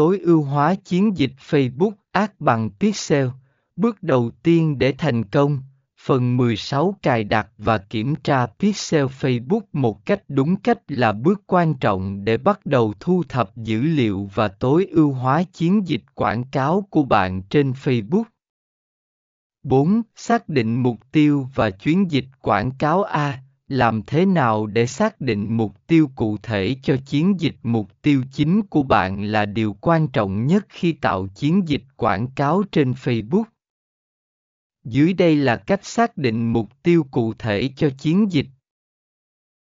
tối ưu hóa chiến dịch Facebook Ads bằng Pixel. Bước đầu tiên để thành công, phần 16 cài đặt và kiểm tra Pixel Facebook một cách đúng cách là bước quan trọng để bắt đầu thu thập dữ liệu và tối ưu hóa chiến dịch quảng cáo của bạn trên Facebook. 4. Xác định mục tiêu và chuyến dịch quảng cáo A làm thế nào để xác định mục tiêu cụ thể cho chiến dịch? Mục tiêu chính của bạn là điều quan trọng nhất khi tạo chiến dịch quảng cáo trên facebook. Dưới đây là cách xác định mục tiêu cụ thể cho chiến dịch.